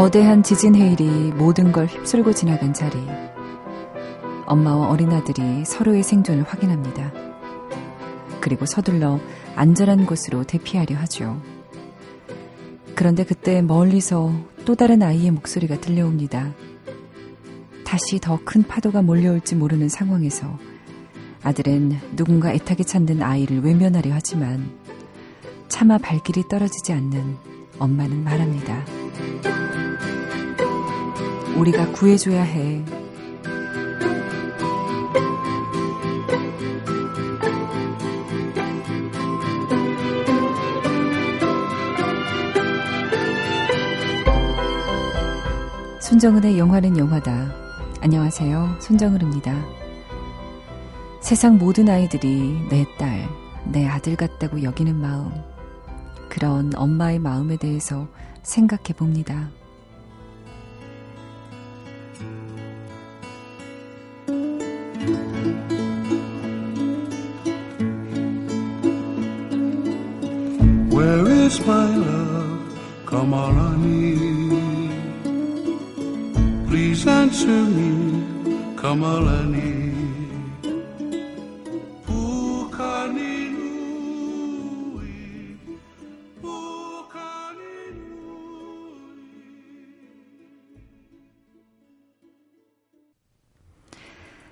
거대한 지진 해일이 모든 걸 휩쓸고 지나간 자리. 엄마와 어린 아들이 서로의 생존을 확인합니다. 그리고 서둘러 안전한 곳으로 대피하려 하죠. 그런데 그때 멀리서 또 다른 아이의 목소리가 들려옵니다. 다시 더 큰 파도가 몰려올지 모르는 상황에서 아들은 누군가 애타게 찾는 아이를 외면하려 하지만 차마 발길이 떨어지지 않는 엄마는 말합니다. 우리가 구해줘야 해. 손정은의 영화는 영화다. 안녕하세요. 손정은입니다. 세상 모든 아이들이 내 딸, 내 아들 같다고 여기는 마음. 그런 엄마의 마음에 대해서 생각해 봅니다. Come on, honey.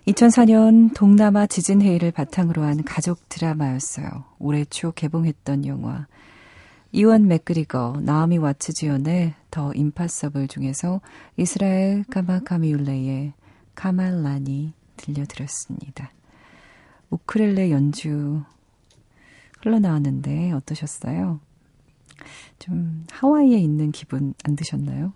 (2004년) 동남아 지진 해일을 바탕으로 한 가족 드라마였어요. 올해 초 개봉했던 영화 이원 맥그리거, 나오미 와츠 지연의 더 임파서블 중에서 이스라엘 카마카미울레의 카말라니 들려드렸습니다. 우크렐레 연주 흘러나왔는데 어떠셨어요? 좀 하와이에 있는 기분 안 드셨나요?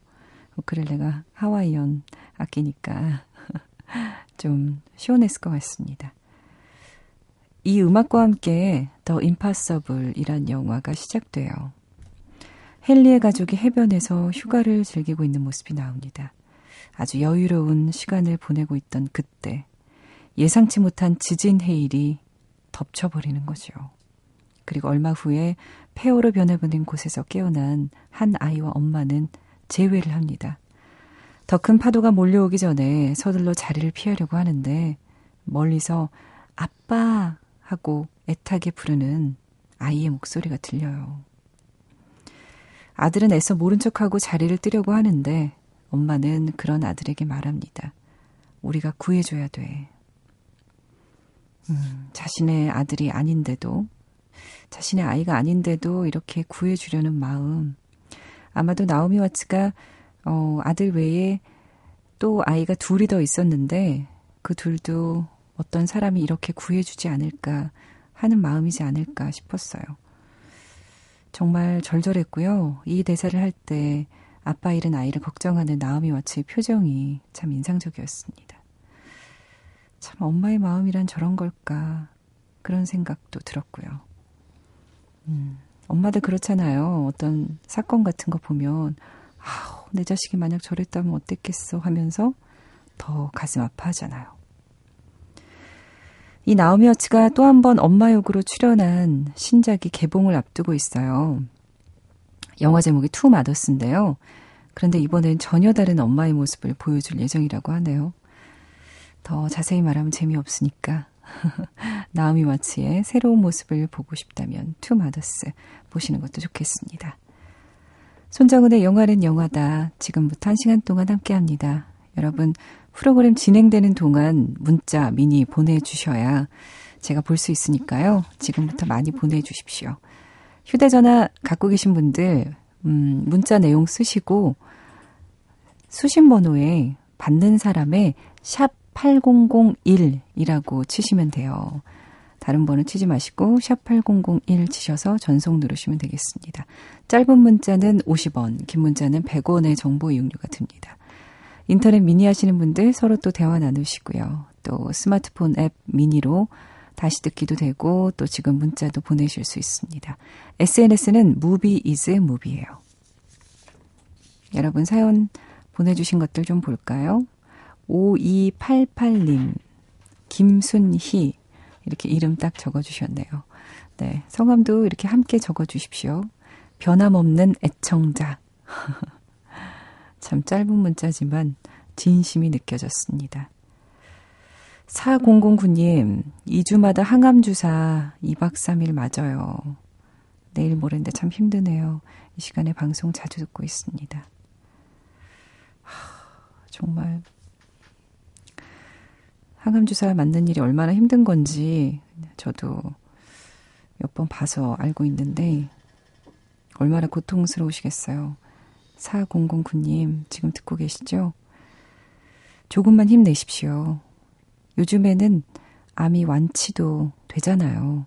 우크렐레가 하와이언 악기니까 좀 시원했을 것 같습니다. 이 음악과 함께 더 임파서블이란 영화가 시작돼요. 헨리의 가족이 해변에서 휴가를 즐기고 있는 모습이 나옵니다. 아주 여유로운 시간을 보내고 있던 그때 예상치 못한 지진 해일이 덮쳐버리는 거죠. 그리고 얼마 후에 폐허로 변해버린 곳에서 깨어난 한 아이와 엄마는 재회를 합니다. 더 큰 파도가 몰려오기 전에 서둘러 자리를 피하려고 하는데 멀리서 아빠 하고 애타게 부르는 아이의 목소리가 들려요. 아들은 애써 모른 척하고 자리를 뜨려고 하는데 엄마는 그런 아들에게 말합니다. 우리가 구해줘야 돼. 음, 자신의 아들이 아닌데도, 자신의 아이가 아닌데도 이렇게 구해주려는 마음. 아마도 나오미 와츠가, 어, 아들 외에 또 아이가 둘이 더 있었는데, 그 둘도 어떤 사람이 이렇게 구해주지 않을까 하는 마음이지 않을까 싶었어요. 정말 절절했고요. 이 대사를 할 때 아빠 잃은 아이를 걱정하는 나오미 와츠의 표정이 참 인상적이었습니다. 참 엄마의 마음이란 저런 걸까 그런 생각도 들었고요. 음, 엄마들 그렇잖아요. 어떤 사건 같은 거 보면 아우 내 자식이 만약 저랬다면 어땠겠어 하면서 더 가슴 아파하잖아요. 이 나오미 와츠가 또 한 번 엄마 역으로 출연한 신작이 개봉을 앞두고 있어요. 영화 제목이 Two Mothers인데요. 그런데 이번엔 전혀 다른 엄마의 모습을 보여줄 예정이라고 하네요. 더 자세히 말하면 재미없으니까 나오미 와츠의 새로운 모습을 보고 싶다면 Two Mothers 보시는 것도 좋겠습니다. 손정은의 영화는 영화다. 지금부터 한 시간 동안 함께합니다. 여러분 프로그램 진행되는 동안 문자, 미니 보내주셔야 제가 볼 수 있으니까요. 지금부터 많이 보내주십시오. 휴대전화 갖고 계신 분들, 음, 문자 내용 쓰시고, 수신 번호에 받는 사람의 샵 8001이라고 치시면 돼요. 다른 번호 치지 마시고 샵 8001 치셔서 전송 누르시면 되겠습니다. 짧은 문자는 50원, 긴 문자는 100원의 정보 이용료가 듭니다. 인터넷 미니 하시는 분들 서로 또 대화 나누시고요. 또 스마트폰 앱 미니로 다시 듣기도 되고 또 지금 문자도 보내실 수 있습니다. SNS는 Movie is Movie예요. 여러분 사연 보내주신 것들 좀 볼까요? 5288님, 김순희, 이렇게 이름 딱 적어주셨네요. 네, 성함도 이렇게 함께 적어주십시오. 변함없는 애청자. 참 짧은 문자지만 진심이 느껴졌습니다. 4009님, 2주마다 항암주사 2박 3일 맞아요. 내일 모레인데 참 힘드네요. 이 시간에 방송 자주 듣고 있습니다. 하, 정말 항암주사 맞는 일이 얼마나 힘든 건지 저도 몇 번 봐서 알고 있는데 얼마나 고통스러우시겠어요. 4009님 지금 듣고 계시죠? 조금만 힘내십시오. 요즘에는 암이 완치도 되잖아요.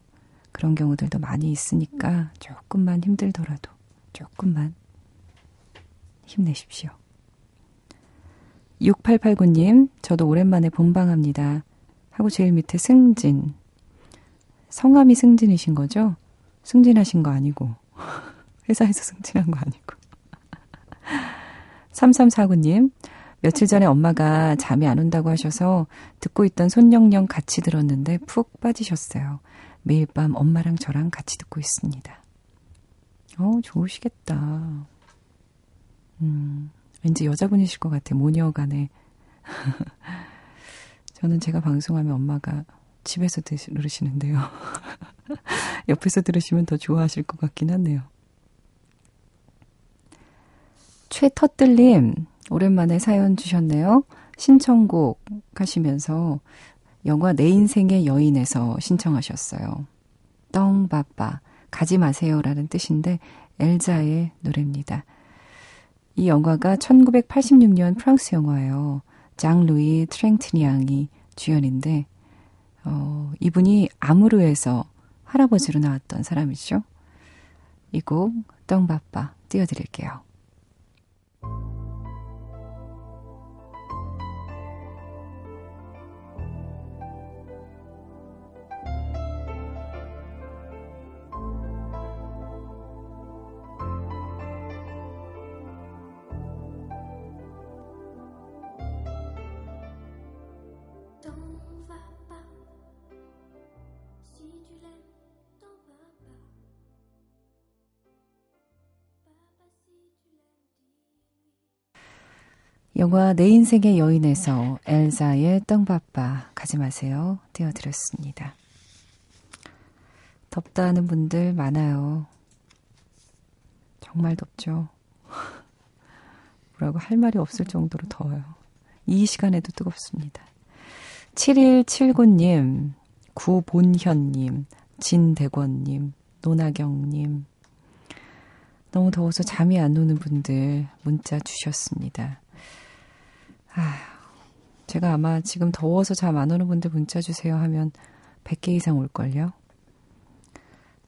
그런 경우들도 많이 있으니까 조금만 힘들더라도 조금만 힘내십시오. 6889님, 저도 오랜만에 본방합니다. 하고 제일 밑에 승진. 성함이 승진이신 거죠? 승진하신 거 아니고. 회사에서 승진한 거 아니고. 3349님, 며칠 전에 엄마가 잠이 안 온다고 하셔서 듣고 있던 손영영 같이 들었는데 푹 빠지셨어요. 매일 밤 엄마랑 저랑 같이 듣고 있습니다. 어, 좋으시겠다. 음, 왠지 여자분이실 것 같아, 모녀간에. 저는 제가 방송하면 엄마가 집에서 들으시는데요. 옆에서 들으시면 더 좋아하실 것 같긴 하네요. 최터뜰님, 오랜만에 사연 주셨네요. 신청곡 하시면서 영화 내 인생의 여인에서 신청하셨어요. 떵바빠, 가지 마세요라는 뜻인데 엘자의 노래입니다. 이 영화가 1986년 프랑스 영화예요. 장 루이 트랭트니앙이 주연인데 어, 이분이 아무르에서 할아버지로 나왔던 사람이죠. 이 곡 떵바빠 띄워드릴게요. 영화 내 인생의 여인에서 엘자의 떵바빠 가지 마세요 띄워드렸습니다. 덥다는 분들 많아요. 정말 덥죠. 뭐라고 할 말이 없을 정도로 더워요. 이 시간에도 뜨겁습니다. 7179님, 구본현님, 진대권님, 노나경님. 너무 더워서 잠이 안 오는 분들 문자 주셨습니다. 아, 제가 아마 지금 더워서 잠 안 오는 분들 문자 주세요 하면 100개 이상 올걸요?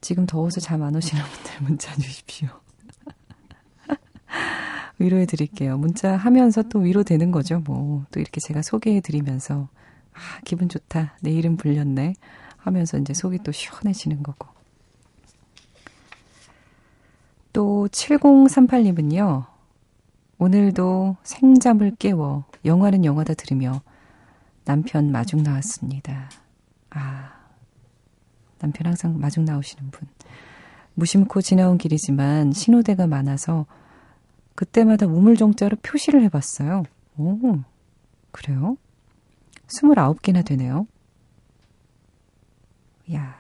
지금 더워서 잠 안 오시는 분들 문자 주십시오. 위로해 드릴게요. 문자 하면서 또 위로되는 거죠, 뭐. 또 이렇게 제가 소개해 드리면서, 아, 기분 좋다. 내 이름 불렸네. 하면서 이제 속이 또 시원해지는 거고. 또 7038님은요, 오늘도 생잠을 깨워 영화는 영화다 들으며 남편 마중 나왔습니다. 아, 남편 항상 마중 나오시는 분. 무심코 지나온 길이지만 신호대가 많아서 그때마다 우물정자로 표시를 해봤어요. 오, 그래요? 29개나 되네요. 야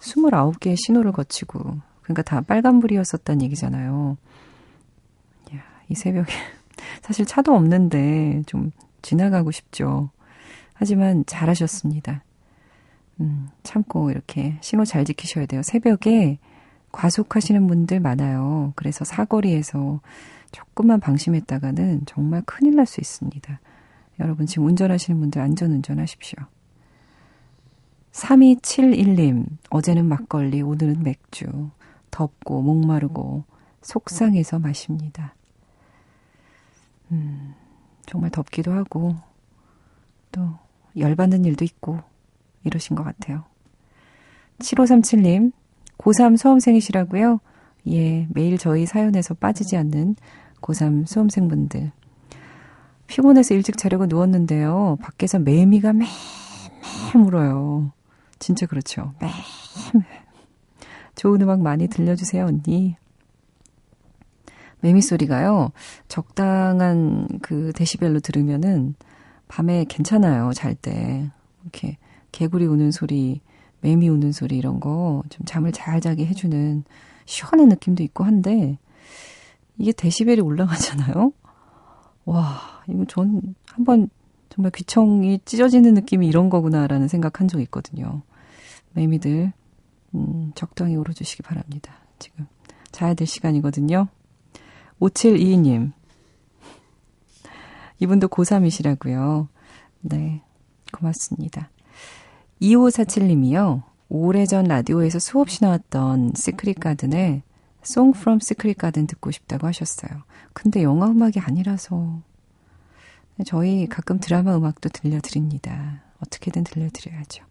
29개의 신호를 거치고, 그러니까 다 빨간불이었었단 얘기잖아요. 이 새벽에 사실 차도 없는데 좀 지나가고 싶죠. 하지만 잘하셨습니다. 음, 참고 이렇게 신호 잘 지키셔야 돼요. 새벽에 과속하시는 분들 많아요. 그래서 사거리에서 조금만 방심했다가는 정말 큰일 날 수 있습니다. 여러분 지금 운전하시는 분들 안전 운전하십시오. 3271님, 어제는 막걸리, 오늘은 맥주. 덥고 목마르고 속상해서 마십니다. 음, 정말 덥기도 하고, 또, 열받는 일도 있고, 이러신 것 같아요. 7537님, 고3 수험생이시라고요? 예, 매일 저희 사연에서 빠지지 않는 고3 수험생분들. 피곤해서 일찍 자려고 누웠는데요. 밖에서 매미가 매매 물어요. 진짜 그렇죠. 매매. 좋은 음악 많이 들려주세요, 언니. 매미 소리가요, 적당한 그 데시벨로 들으면은 밤에 괜찮아요, 잘 때. 이렇게 개구리 우는 소리, 매미 우는 소리 이런 거 좀 잠을 잘 자게 해주는 시원한 느낌도 있고 한데, 이게 데시벨이 올라가잖아요? 와, 이거 전 한번 정말 귀청이 찢어지는 느낌이 이런 거구나라는 생각한 적 있거든요. 매미들, 음, 적당히 울어주시기 바랍니다. 지금 자야 될 시간이거든요. 5722님. 이분도 고3이시라고요. 네, 고맙습니다. 2547님이요. 오래전 라디오에서 수없이 나왔던 시크릿 가든의 Song from Secret Garden 듣고 싶다고 하셨어요. 근데 영화 음악이 아니라서 저희 가끔 드라마 음악도 들려드립니다. 어떻게든 들려드려야죠.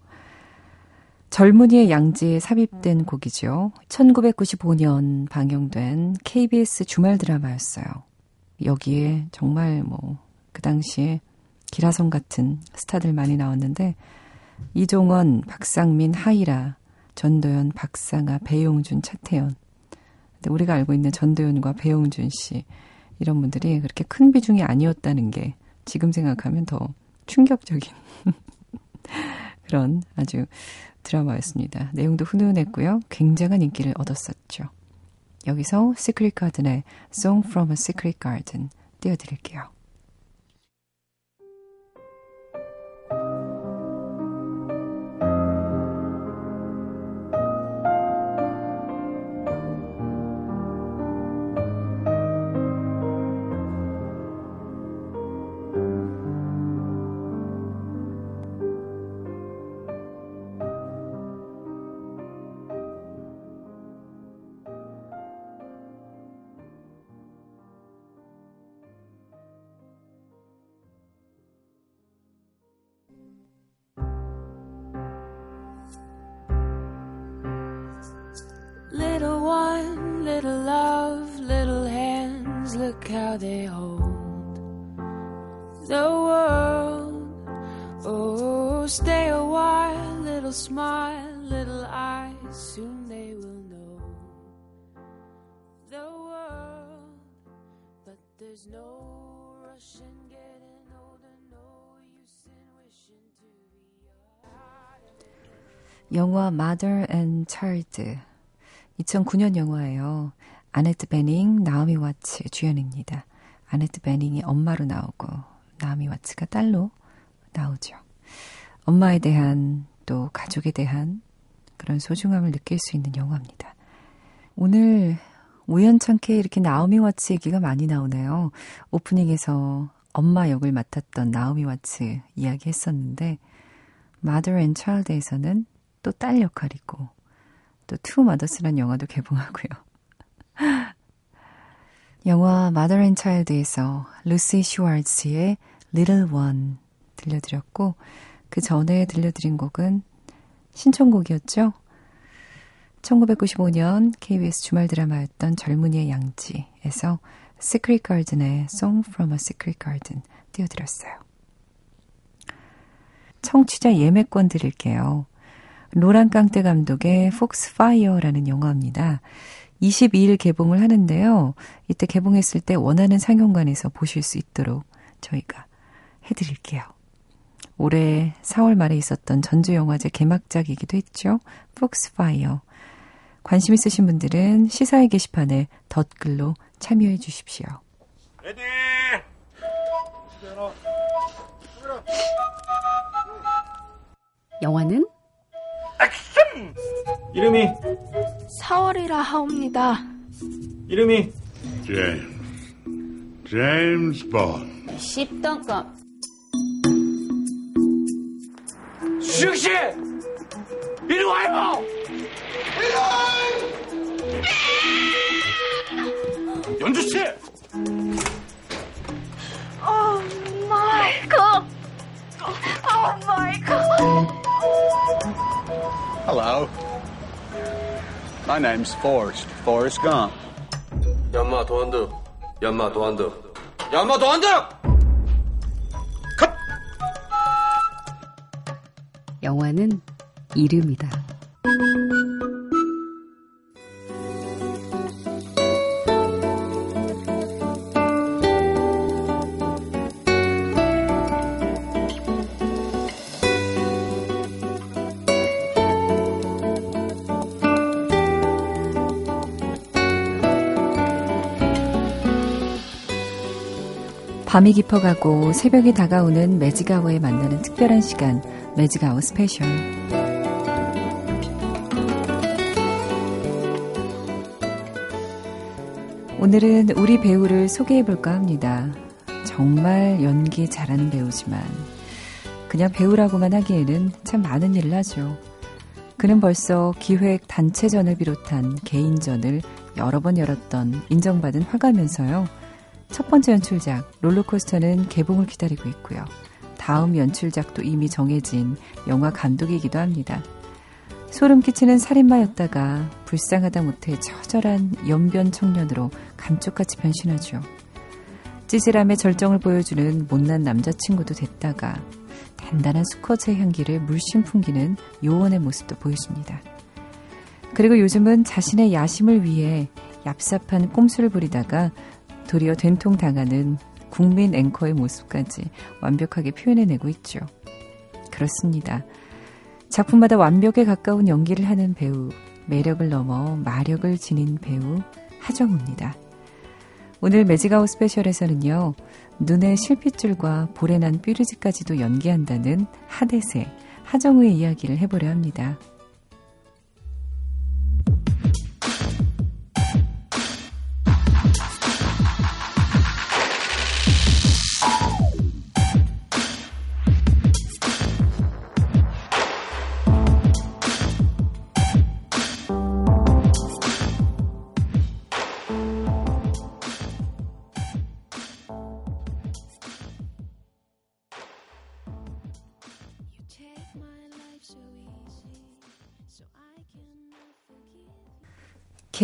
젊은이의 양지에 삽입된 곡이죠. 1995년 방영된 KBS 주말 드라마였어요. 여기에 정말 뭐, 그 당시에 기라성 같은 스타들 많이 나왔는데, 이종원, 박상민, 하이라, 전도연, 박상아, 배용준, 차태현. 근데 우리가 알고 있는 전도연과 배용준 씨, 이런 분들이 그렇게 큰 비중이 아니었다는 게 지금 생각하면 더 충격적인 그런 아주 드라마였습니다. 내용도 훈훈했고요. 굉장한 인기를 얻었었죠. 여기서 시크릿 가든의 Song from a Secret Garden 띄워드릴게요. There's no rush in getting older, no use in wishing to be young. 영화 Mother and Child 2009년 영화예요. 아네트 베닝, 나오미 와츠 주연입니다. 아네트 베닝이 엄마로 나오고 나오미 와츠가 딸로 나오죠. 엄마에 대한 또 가족에 대한 그런 소중함을 느낄 수 있는 영화입니다. 오늘 우연찮게 이렇게 나오미 와츠 얘기가 많이 나오네요. 오프닝에서 엄마 역을 맡았던 나오미 와츠 이야기 했었는데 Mother and Child에서는 또 딸 역할이고 또 Two Mothers란 영화도 개봉하고요. 영화 Mother and Child에서 루시 슈왈츠의 Little One 들려드렸고 그 전에 들려드린 곡은 신청곡이었죠. 1995년 KBS 주말 드라마였던 젊은이의 양지에서 Secret Garden의 Song from a Secret Garden 띄워드렸어요. 청취자 예매권 드릴게요. 로랑 깡떼 감독의 Foxfire라는 영화입니다. 22일 개봉을 하는데요. 이때 개봉했을 때 원하는 상영관에서 보실 수 있도록 저희가 해드릴게요. 올해 4월 말에 있었던 전주영화제 개막작이기도 했죠. Foxfire. 관심 있으신 분들은 시사회 게시판에 덧글로 참여해 주십시오. Ready! 영화는 액션! 이름이 4월이라 하옵니다. 이름이 James. James Bond. 10등급 수정 씨! 이리 와요! 연주 씨! 오 마이 갓. 오 마이 갓. Hello. My name's Forrest. Forrest Gump. 연마 도안드 연마 도안드 연마 도안드 영화는 이름이다. 밤이 깊어가고 새벽이 다가오는 매직아워에 만나는 특별한 시간, 매직아워 스페셜. 오늘은 우리 배우를 소개해 볼까 합니다. 정말 연기 잘하는 배우지만 그냥 배우라고만 하기에는 참 많은 일을 하죠. 그는 벌써 기획 단체전을 비롯한 개인전을 여러 번 열었던 인정받은 화가면서요. 첫 번째 연출작 롤러코스터는 개봉을 기다리고 있고요. 다음 연출작도 이미 정해진 영화 감독이기도 합니다. 소름 끼치는 살인마였다가 불쌍하다 못해 처절한 연변 청년으로 감쪽같이 변신하죠. 찌질함의 절정을 보여주는 못난 남자친구도 됐다가 단단한 수컷의 향기를 물씬 풍기는 요원의 모습도 보여줍니다. 그리고 요즘은 자신의 야심을 위해 얍삽한 꼼수를 부리다가 도리어 된통 당하는 국민 앵커의 모습까지 완벽하게 표현해내고 있죠. 그렇습니다. 작품마다 완벽에 가까운 연기를 하는 배우, 매력을 넘어 마력을 지닌 배우 하정우입니다. 오늘 매직아웃 스페셜에서는요, 눈의 실핏줄과 볼에 난 뾰루지까지도 연기한다는 하대세, 하정우의 이야기를 해보려 합니다.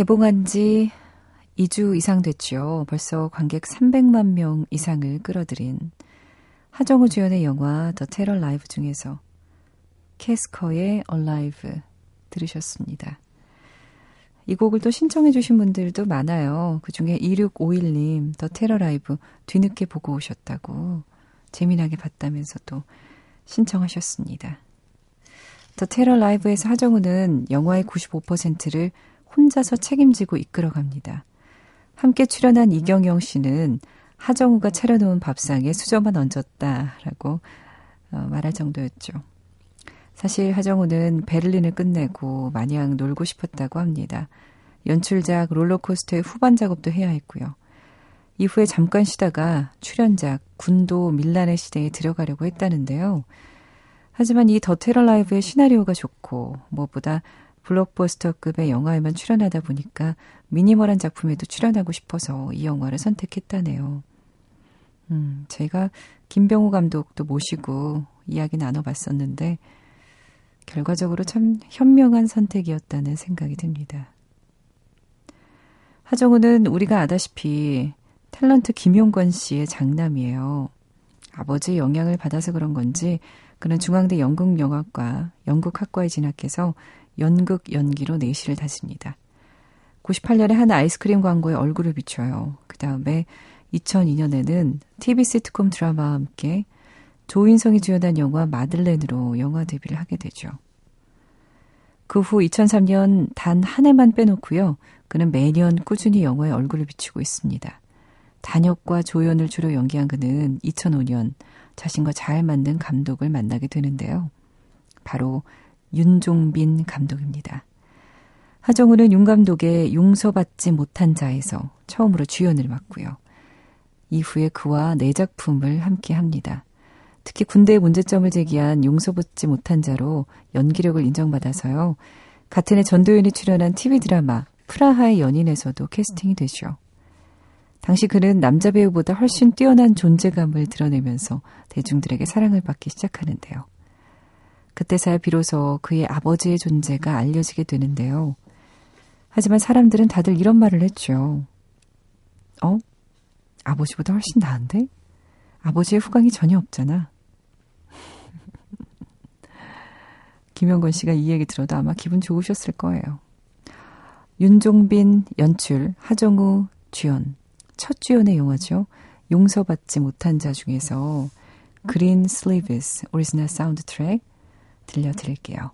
개봉한 지 2주 이상 됐죠. 벌써 관객 300만 명 이상을 끌어들인 하정우 주연의 영화 더 테러 라이브 중에서 캐스커의 Alive 들으셨습니다. 이 곡을 또 신청해 주신 분들도 많아요. 그 중에 2651님 더 테러 라이브 뒤늦게 보고 오셨다고 재미나게 봤다면서 또 신청하셨습니다. 더 테러 라이브에서 하정우는 영화의 95%를 혼자서 책임지고 이끌어갑니다. 함께 출연한 이경영 씨는 하정우가 차려놓은 밥상에 수저만 얹었다라고 어, 말할 정도였죠. 사실 하정우는 베를린을 끝내고 마냥 놀고 싶었다고 합니다. 연출작 롤러코스터의 후반 작업도 해야 했고요. 이후에 잠깐 쉬다가 출연작 군도 밀란의 시대에 들어가려고 했다는데요. 하지만 이 더 테러 라이브의 시나리오가 좋고 무엇보다 블록버스터급의 영화에만 출연하다 보니까 미니멀한 작품에도 출연하고 싶어서 이 영화를 선택했다네요. 음, 제가 김병호 감독도 모시고 이야기 나눠봤었는데 결과적으로 참 현명한 선택이었다는 생각이 듭니다. 하정우는 우리가 아다시피 탤런트 김용건 씨의 장남이에요. 아버지의 영향을 받아서 그런 건지 그는 중앙대 연극영화과 연극학과에 진학해서 연극 연기로 내실을 다집니다. 98년에 한 아이스크림 광고에 얼굴을 비춰요. 그 다음에 2002년에는 TV 시트콤 드라마와 함께 조인성이 주연한 영화 마들렌으로 영화 데뷔를 하게 되죠. 그 후 2003년 단 한 해만 빼놓고요. 그는 매년 꾸준히 영화에 얼굴을 비추고 있습니다. 단역과 조연을 주로 연기한 그는 2005년 자신과 잘 맞는 감독을 만나게 되는데요. 바로 윤종빈 감독입니다. 하정우는 윤 감독의 용서받지 못한 자에서 처음으로 주연을 맡고요. 이후에 그와 네 작품을 함께 합니다. 특히 군대의 문제점을 제기한 용서받지 못한 자로 연기력을 인정받아서요. 같은 해 전도연이 출연한 TV 드라마 프라하의 연인에서도 캐스팅이 되죠. 당시 그는 남자 배우보다 훨씬 뛰어난 존재감을 드러내면서 대중들에게 사랑을 받기 시작하는데요. 그때서야 비로소 그의 아버지의 존재가 알려지게 되는데요. 하지만 사람들은 다들 이런 말을 했죠. 어? 아버지보다 훨씬 나은데? 아버지의 후광이 전혀 없잖아. 김영건 씨가 이 얘기 들어도 아마 기분 좋으셨을 거예요. 윤종빈 연출, 하정우 주연. 첫 주연의 영화죠. 용서받지 못한 자 중에서 Greensleeves 오리지널 사운드 트랙 들려드릴게요.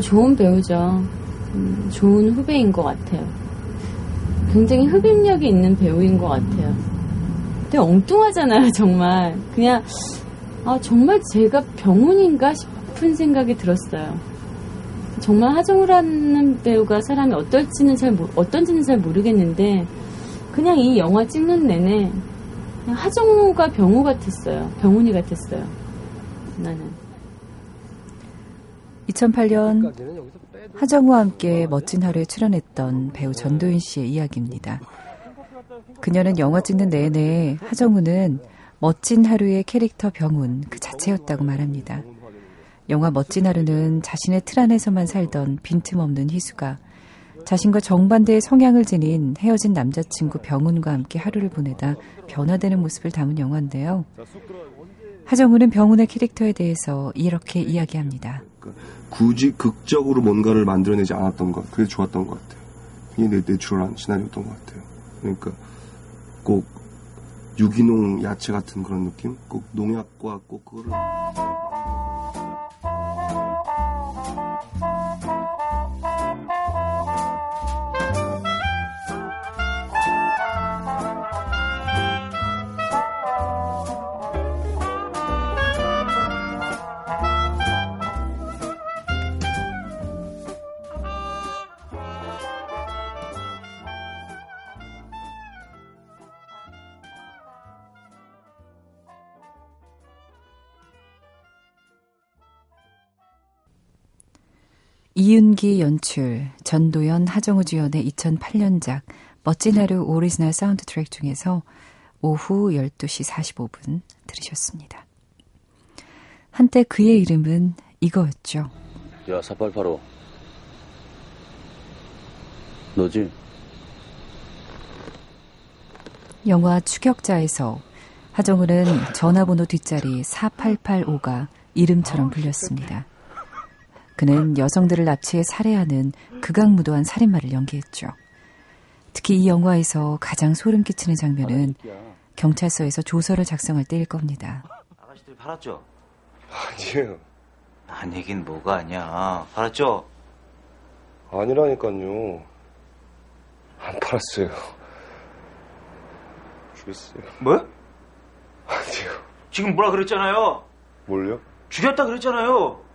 어, 좋은 배우죠. 음, 좋은 후배인 것 같아요. 굉장히 흡입력이 있는 배우인 것 같아요. 근데 엉뚱하잖아요, 정말. 그냥 아, 정말 제가 병훈인가 싶은 생각이 들었어요. 정말 하정우라는 배우가 사람이 어떨지는 잘 어떤지는 잘 모르겠는데 그냥 이 영화 찍는 내내 하정우가 병우 같았어요. 병훈이 같았어요. 나는. 2008년 하정우와 함께 멋진 하루에 출연했던 배우 전도윤 씨의 이야기입니다. 그녀는 영화 찍는 내내 하정우는 멋진 하루의 캐릭터 병훈 그 자체였다고 말합니다. 영화 멋진 하루는 자신의 틀 안에서만 살던 빈틈없는 희수가 자신과 정반대의 성향을 지닌 헤어진 남자친구 병훈과 함께 하루를 보내다 변화되는 모습을 담은 영화인데요. 하정우는 병훈의 캐릭터에 대해서 이렇게 이야기합니다. 그 굳이 극적으로 뭔가를 만들어내지 않았던 것, 그게 좋았던 것 같아요. 이게 내, 내추럴한 시나리오였던 것 같아요. 그러니까 꼭 유기농 야채 같은 그런 느낌? 꼭 농약과 꼭 그거를. 이윤기 연출, 전도연, 하정우 주연의 2008년작 멋진 하루 오리지널 사운드 트랙 중에서 오후 12시 45분 들으셨습니다. 한때 그의 이름은 이거였죠. 야, 4885. 너지? 영화 추격자에서 하정우는 전화번호 뒷자리 4885가 이름처럼 불렸습니다. 그는 여성들을 납치해 살해하는 극악무도한 살인마를 연기했죠. 특히 이 영화에서 가장 소름 끼치는 장면은 경찰서에서 조서를 작성할 때일 겁니다. 아가씨들 팔았죠? 아니에요. 아니긴 뭐가 아니야. 팔았죠? 아니라니까요. 안 팔았어요. 죽였어요. 뭐? 아니요. 지금 뭐라 그랬잖아요. 뭘요? 죽였다 그랬잖아요.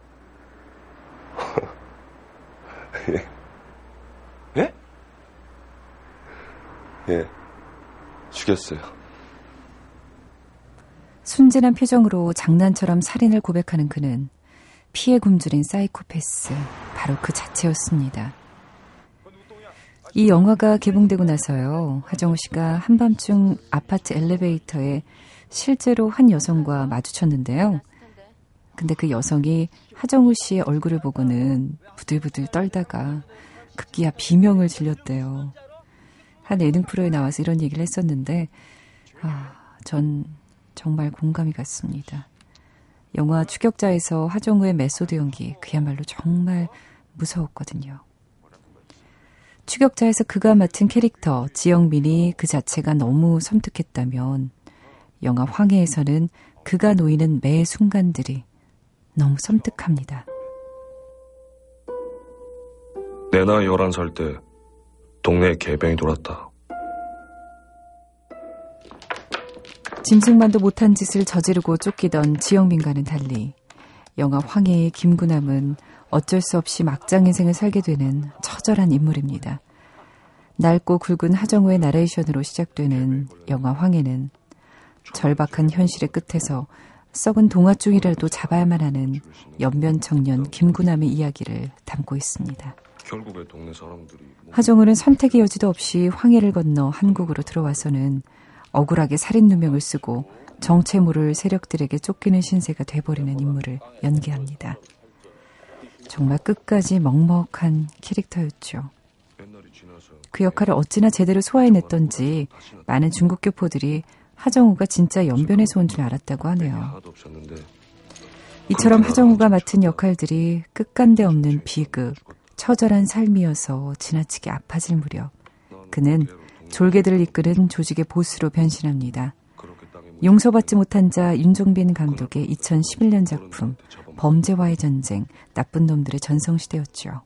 예. 예? 예. 죽였어요. 순진한 표정으로 장난처럼 살인을 고백하는 그는 피해 굶주린 사이코패스, 바로 그 자체였습니다. 이 영화가 개봉되고 나서요, 하정우 씨가 한밤중 아파트 엘리베이터에 실제로 한 여성과 마주쳤는데요. 근데 그 여성이 하정우 씨의 얼굴을 보고는 부들부들 떨다가 급기야 비명을 질렀대요. 한 예능 프로에 나와서 이런 얘기를 했었는데, 아, 전 정말 공감이 갔습니다. 영화 추격자에서 하정우의 메소드 연기, 그야말로 정말 무서웠거든요. 추격자에서 그가 맡은 캐릭터, 지영민이 그 자체가 너무 섬뜩했다면, 영화 황해에서는 그가 놓이는 매 순간들이 너무 섬뜩합니다. 내 나이 11살 때 동네에 개병이 돌았다. 짐승만도 못한 짓을 저지르고 쫓기던 지영민과는 달리 영화 황해의 김구남은 어쩔 수 없이 막장 인생을 살게 되는 처절한 인물입니다. 낡고 굵은 하정우의 나레이션으로 시작되는 영화 황해는 절박한 현실의 끝에서 썩은 동화중이라도 잡아야만 하는 연변 청년 김구남의 이야기를 담고 있습니다. 결국에 동네 사람들이 하정우는 선택의 여지도 없이 황해를 건너 한국으로 들어와서는 억울하게 살인 누명을 쓰고 정체 모를 세력들에게 쫓기는 신세가 돼버리는 인물을 연기합니다. 정말 끝까지 먹먹한 캐릭터였죠. 그 역할을 어찌나 제대로 소화해냈던지 많은 중국 교포들이 하정우가 진짜 연변에서 온 줄 알았다고 하네요. 이처럼 하정우가 맡은 역할들이 끝간데 없는 비극, 처절한 삶이어서 지나치게 아파질 무렵 그는 졸개들을 이끄는 조직의 보스로 변신합니다. 용서받지 못한 자 윤종빈 감독의 2011년 작품 범죄와의 전쟁, 나쁜 놈들의 전성시대였죠.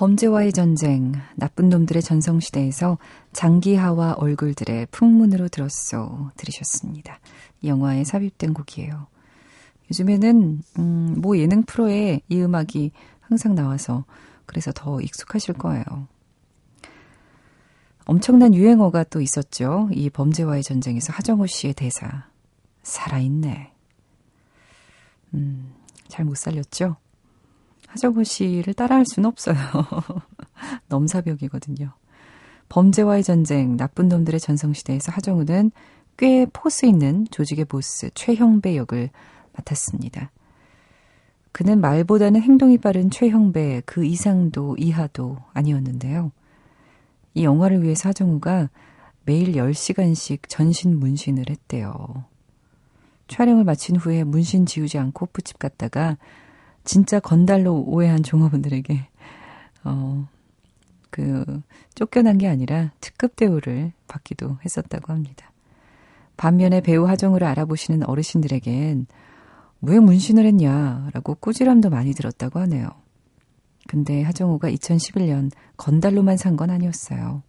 범죄와의 전쟁, 나쁜 놈들의 전성시대에서 장기하와 얼굴들의 풍문으로 들었소 들으셨습니다. 영화에 삽입된 곡이에요. 요즘에는 음, 뭐 예능 프로에 이 음악이 항상 나와서 그래서 더 익숙하실 거예요. 엄청난 유행어가 또 있었죠. 이 범죄와의 전쟁에서 하정우 씨의 대사. 살아있네. 음, 잘 못 살렸죠? 하정우 씨를 따라할 수는 없어요. 넘사벽이거든요. 범죄와의 전쟁, 나쁜 놈들의 전성시대에서 하정우는 꽤 포스 있는 조직의 보스 최형배 역을 맡았습니다. 그는 말보다는 행동이 빠른 최형배 그 이상도 이하도 아니었는데요. 이 영화를 위해서 하정우가 매일 10시간씩 전신 문신을 했대요. 촬영을 마친 후에 문신 지우지 않고 호프집 갔다가 진짜 건달로 오해한 종업원들에게 어, 그 쫓겨난 게 아니라 특급 대우를 받기도 했었다고 합니다. 반면에 배우 하정우를 알아보시는 어르신들에겐 왜 문신을 했냐라고 꾸지람도 많이 들었다고 하네요. 근데 하정우가 2011년 건달로만 산 건 아니었어요.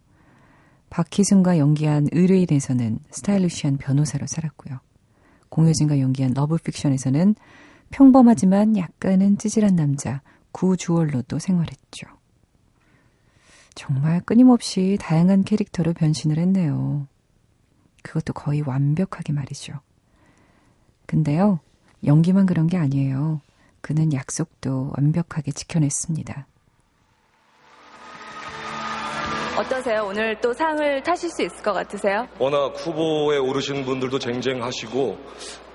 박희순과 연기한 의뢰인에서는 스타일리시한 변호사로 살았고요. 공효진과 연기한 러브픽션에서는 평범하지만 약간은 찌질한 남자 구주월로도 생활했죠. 정말 끊임없이 다양한 캐릭터로 변신을 했네요. 그것도 거의 완벽하게 말이죠. 근데요, 연기만 그런 게 아니에요. 그는 약속도 완벽하게 지켜냈습니다. 어떠세요? 오늘 또 상을 타실 수 있을 것 같으세요? 워낙 후보에 오르신 분들도 쟁쟁하시고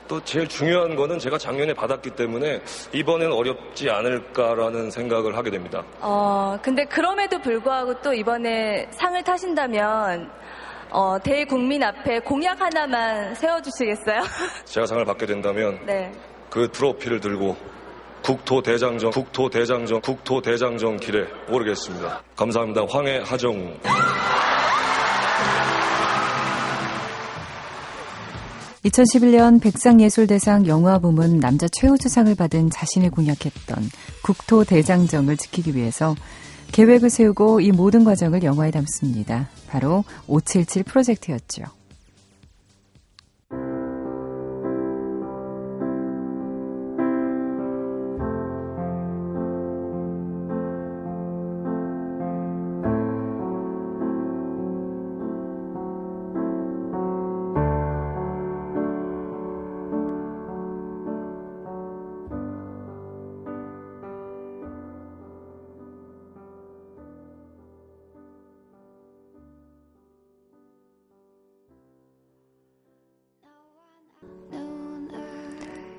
또 제일 중요한 거는 제가 작년에 받았기 때문에 이번엔 어렵지 않을까라는 생각을 하게 됩니다. 어, 근데 그럼에도 불구하고 또 이번에 상을 타신다면 어, 대국민 앞에 공약 하나만 세워주시겠어요? 제가 상을 받게 된다면 네. 그 트로피를 들고 국토대장정, 국토대장정, 국토대장정 길에 오르겠습니다. 감사합니다. 황해 하정 2011년 백상예술대상 영화 부문 남자 최우수상을 받은 자신을 공약했던 국토 대장정을 지키기 위해서 계획을 세우고 이 모든 과정을 영화에 담습니다. 바로 577 프로젝트였죠.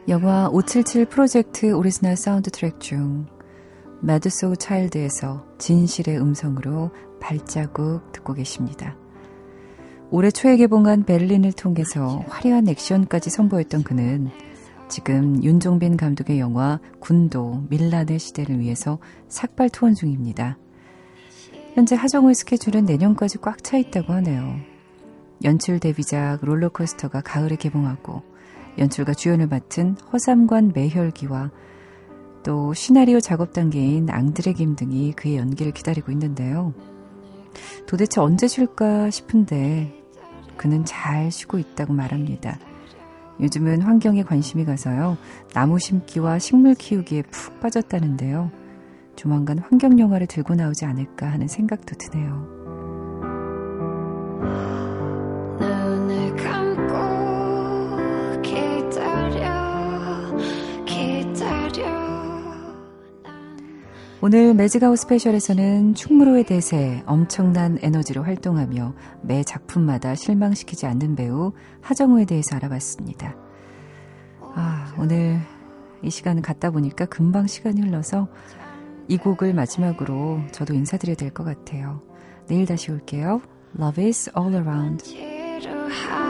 영화 577 프로젝트 오리지널 사운드 트랙 중 매드 소울 차일드에서 진실의 음성으로 발자국 듣고 계십니다. 올해 초에 개봉한 베를린을 통해서 화려한 액션까지 선보였던 그는 지금 윤종빈 감독의 영화 군도 민란의 시대를 위해서 삭발 투혼 중입니다. 현재 하정우의 스케줄은 내년까지 꽉 차 있다고 하네요. 연출 데뷔작 롤러코스터가 가을에 개봉하고 연출과 주연을 맡은 허삼관 매혈기와 또 시나리오 작업 단계인 앙드레 김 등이 그의 연기를 기다리고 있는데요. 도대체 언제 쉴까 싶은데 그는 잘 쉬고 있다고 말합니다. 요즘은 환경에 관심이 가서요. 나무 심기와 식물 키우기에 푹 빠졌다는데요. 조만간 환경 영화를 들고 나오지 않을까 하는 생각도 드네요. 오늘 매직아웃 스페셜에서는 충무로의 대세 엄청난 에너지로 활동하며 매 작품마다 실망시키지 않는 배우 하정우에 대해서 알아봤습니다. 아, 오늘 이 시간을 갖다 보니까 금방 시간이 흘러서 이 곡을 마지막으로 저도 인사드려야 될 것 같아요. 내일 다시 올게요. Love is all around.